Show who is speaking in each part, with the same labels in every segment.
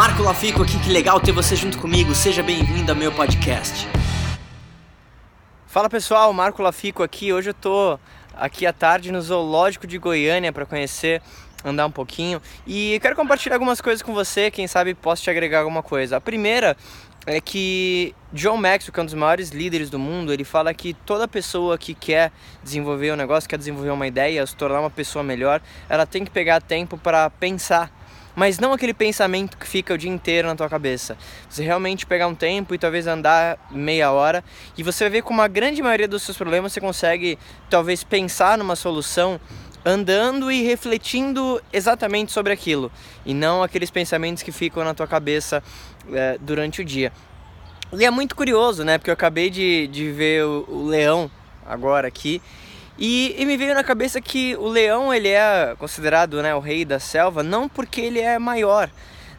Speaker 1: Marco Lafico aqui, que legal ter você junto comigo. Seja bem-vindo ao meu podcast.
Speaker 2: Fala pessoal, Marco Lafico aqui. Hoje eu tô aqui à tarde no Zoológico de Goiânia para conhecer, andar um pouquinho e quero compartilhar algumas coisas com você, quem sabe posso te agregar alguma coisa. A primeira é que John Maxwell, que é um dos maiores líderes do mundo, ele fala que toda pessoa que quer desenvolver um negócio, quer desenvolver uma ideia, se tornar uma pessoa melhor, ela tem que pegar tempo para pensar mas não aquele pensamento que fica o dia inteiro na tua cabeça. Você realmente pegar um tempo e talvez andar meia hora e você vai ver como a grande maioria dos seus problemas você consegue talvez pensar numa solução andando e refletindo exatamente sobre aquilo e não aqueles pensamentos que ficam na tua cabeça é, durante o dia. E é muito curioso, né? Porque eu acabei de, de ver o, o leão agora aqui e, e, me veio na cabeça que o leão ele é considerado né, o rei da selva não porque ele é maior,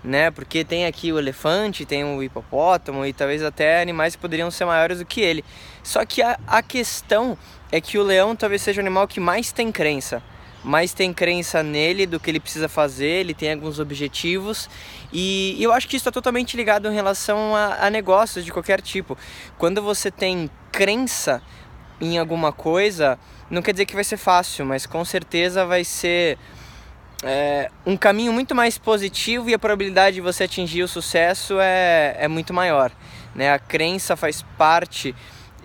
Speaker 2: né? Porque tem aqui o elefante, tem o hipopótamo e talvez até animais que poderiam ser maiores do que ele. Só que a, a questão é que o leão talvez seja o animal que mais tem crença. Mais tem crença nele do que ele precisa fazer, ele tem alguns objetivos e, eu acho que isso está totalmente ligado em relação a, a negócios de qualquer tipo. Quando você tem crença em alguma coisa, não quer dizer que vai ser fácil, mas com certeza vai ser é, um caminho muito mais positivo e a probabilidade de você atingir o sucesso é, é muito maior. Né? A crença faz parte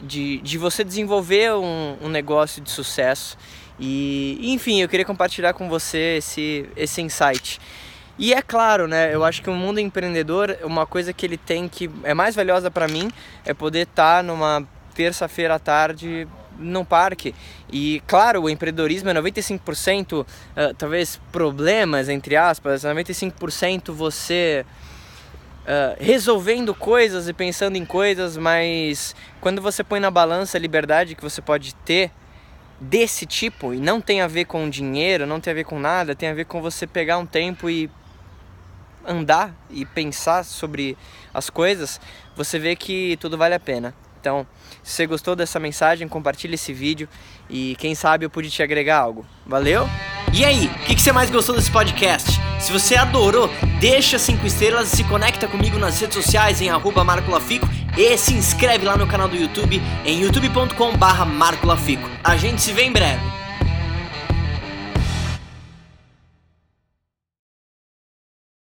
Speaker 2: de, de você desenvolver um, um negócio de sucesso. E, enfim, eu queria compartilhar com você esse, esse insight. E é claro, né? Eu acho que o mundo empreendedor, uma coisa que ele tem que é mais valiosa para mim é poder estar tá numa terça-feira à tarde no parque. E claro, o empreendedorismo é 95%, uh, eh, talvez problemas, entre aspas, 95% você uh, resolvendo coisas e pensando em coisas, mas quando você põe na balança a liberdade que você pode ter desse tipo, e não tem a ver com dinheiro, não tem a ver com nada, tem a ver com você pegar um tempo e andar e pensar sobre as coisas, você vê que tudo vale a pena. Então, se você gostou dessa mensagem, compartilhe esse vídeo e quem sabe eu pude te agregar algo. Valeu?
Speaker 1: E aí, o que, que, você mais gostou desse podcast? Se você adorou, deixa 5 estrelas e se conecta comigo nas redes sociais em marcolafico e se inscreve lá no canal do YouTube em youtube.com barra marcolafico. A gente se vê em breve.